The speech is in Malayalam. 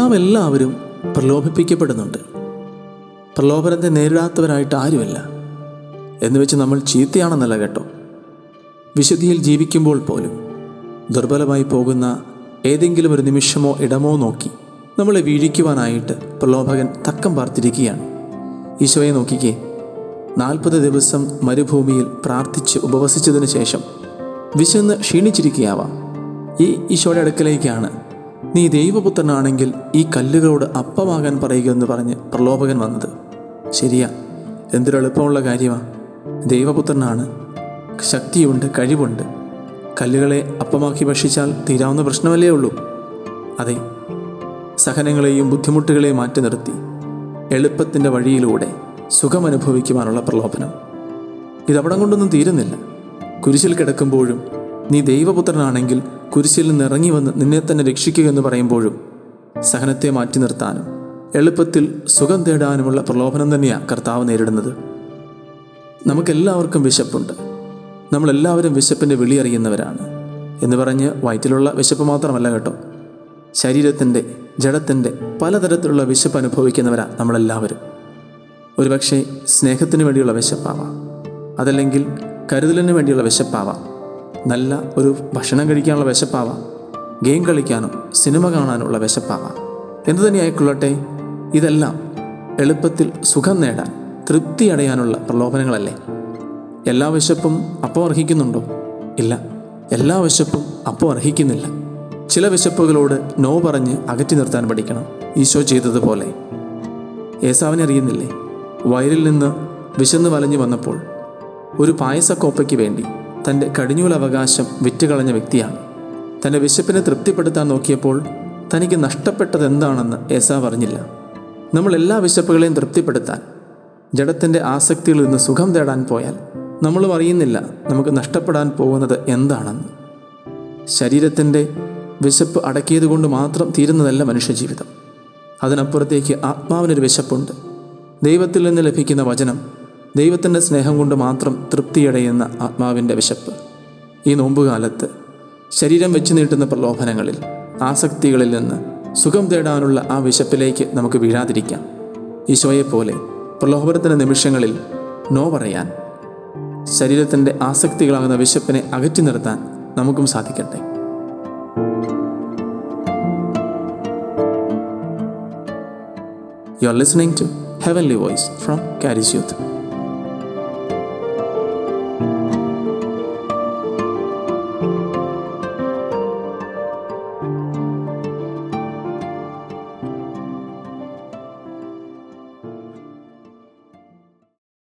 നാം എല്ലാവരും പ്രലോഭിപ്പിക്കപ്പെടുന്നുണ്ട്. പ്രലോഭനത്തെ നേരിടാത്തവരായിട്ട് ആരുമല്ല. എന്ന് വെച്ച് നമ്മൾ ചീത്തയാണെന്നല്ല കേട്ടോ. വിശുദ്ധിയിൽ ജീവിക്കുമ്പോൾ പോലും ദുർബലമായി പോകുന്ന ഏതെങ്കിലും ഒരു നിമിഷമോ ഇടമോ നോക്കി നമ്മളെ വീഴിക്കുവാനായിട്ട് പ്രലോഭകൻ തക്കം പാർത്തിരിക്കുകയാണ്. ഈശോയെ നോക്കിക്കേ നാൽപ്പത് ദിവസം മരുഭൂമിയിൽ പ്രാർത്ഥിച്ച് ഉപവസിച്ചതിന് ശേഷം വിശന്ന് ക്ഷീണിച്ചിരിക്കുകയാവാം. ഈ ഈശോയുടെ അടുക്കലേക്കാണ് നീ ദൈവപുത്രനാണെങ്കിൽ ഈ കല്ലുകളോട് അപ്പമാകാൻ പറയുക എന്ന് പറഞ്ഞ് പ്രലോഭകൻ വന്നത്. ശരിയാ എന്തൊരു എളുപ്പമുള്ള കാര്യമാണ് ദൈവപുത്രനാണ്. ശക്തിയുണ്ട് കഴിവുണ്ട്. കല്ലുകളെ അപ്പമാക്കി ഭക്ഷിച്ചാൽ തീരാവുന്ന പ്രശ്നമല്ലേ ഉള്ളൂ. അതെ സഹനങ്ങളെയും ബുദ്ധിമുട്ടുകളെയും മാറ്റി നിർത്തി. എളുപ്പത്തിന്റെ വഴിയിലൂടെ സുഖമനുഭവിക്കുവാനുള്ള പ്രലോഭനം. ഇതവിടം കൊണ്ടൊന്നും തീരുന്നില്ല. കുരിശിൽ കിടക്കുമ്പോഴും നീ ദൈവപുത്രനാണെങ്കിൽ കുരിശിൽ നിന്ന് ഇറങ്ങി വന്ന് നിന്നെ തന്നെ രക്ഷിക്കുക എന്ന് പറയുമ്പോഴും സഹനത്തെ മാറ്റി നിർത്താനും എളുപ്പത്തിൽ സുഖം തേടാനുമുള്ള പ്രലോഭനം തന്നെയാണ് കർത്താവ് നേരിടുന്നത്. നമുക്കെല്ലാവർക്കും വിശപ്പുണ്ട്. നമ്മളെല്ലാവരും വിശപ്പിന്റെ വിളി അറിയുന്നവരാണ് എന്ന് പറഞ്ഞ് വയറ്റിലുള്ള വിശപ്പ് മാത്രമല്ല കേട്ടോ. ശരീരത്തിന്റെ ജഡത്തിന്റെ പലതരത്തിലുള്ള വിശപ്പ് അനുഭവിക്കുന്നവരാണ് നമ്മളെല്ലാവരും. ഒരുപക്ഷെ സ്നേഹത്തിന് വേണ്ടിയുള്ള വിശപ്പാവാം. അതല്ലെങ്കിൽ കരുതലിന് വേണ്ടിയുള്ള വിശപ്പാവാം. നല്ല ഒരു ഭക്ഷണം കഴിക്കാനുള്ള വിശപ്പാവാം. ഗെയിം കളിക്കാനും സിനിമ കാണാനുള്ള വിശപ്പാവാം. എന്തു തന്നെയായിക്കൊള്ളട്ടെ ഇതെല്ലാം എളുപ്പത്തിൽ സുഖം നേടാൻ തൃപ്തി അടയാനുള്ള പ്രലോഭനങ്ങളല്ലേ? എല്ലാ വിശപ്പും അപ്പോൾ അർഹിക്കുന്നുണ്ടോ? ഇല്ല. എല്ലാ വിശപ്പും അപ്പോൾ അർഹിക്കുന്നില്ല. ചില വിശപ്പുകളോട് നോ പറഞ്ഞ് അകറ്റി നിർത്താൻ പഠിക്കണം. ഈശോ ചെയ്തതുപോലെ. ഏസാവിനെ അറിയുന്നില്ലേ? വയലിൽ നിന്ന് വിശന്ന് വലഞ്ഞു വന്നപ്പോൾ ഒരു പായസക്കോപ്പയ്ക്ക് വേണ്ടി തന്റെ കടിഞ്ഞൂലവകാശം വിറ്റുകളഞ്ഞ വ്യക്തിയാണ്. തന്റെ വിശപ്പിനെ തൃപ്തിപ്പെടുത്താൻ നോക്കിയപ്പോൾ തനിക്ക് നഷ്ടപ്പെട്ടത് എന്താണെന്ന് ഏസാവ് അറിഞ്ഞില്ല നമ്മൾ എല്ലാ വിശപ്പുകളെയും തൃപ്തിപ്പെടുത്താൻ ജഡത്തിന്റെ ആസക്തിയിൽ നിന്ന് സുഖം തേടാൻ പോയാൽ നമ്മളും അറിയുന്നില്ല നമുക്ക് നഷ്ടപ്പെടാൻ പോകുന്നത് എന്താണെന്ന്. ശരീരത്തിന്റെ വിശപ്പ് അടക്കിയത് കൊണ്ട് മാത്രം തീരുന്നതല്ല മനുഷ്യജീവിതം. അതിനപ്പുറത്തേക്ക് ആത്മാവിനൊരു വിശപ്പുണ്ട്. ദൈവത്തിൽ നിന്ന് ലഭിക്കുന്ന വചനം ദൈവത്തിന്റെ സ്നേഹം കൊണ്ട് മാത്രം തൃപ്തിയടയുന്ന ആത്മാവിന്റെ വിശപ്പ്. ഈ നോമ്പുകാലത്ത് ശരീരം വെച്ച് നീട്ടുന്ന പ്രലോഭനങ്ങളിൽ ആസക്തികളിൽ നിന്ന് സുഖം തേടാനുള്ള ആ വിശപ്പിലേക്ക് നമുക്ക് വീഴാതിരിക്കാം. ഈശോയെപ്പോലെ പ്രലോഭനത്തിന്റെ നിമിഷങ്ങളിൽ നോ പറയാൻ ശരീരത്തിന്റെ ആസക്തികളാകുന്ന വിശപ്പിനെ അകറ്റി നിർത്താൻ നമുക്കും സാധിക്കട്ടെ. You are listening to heavenly voice from Karis Youth.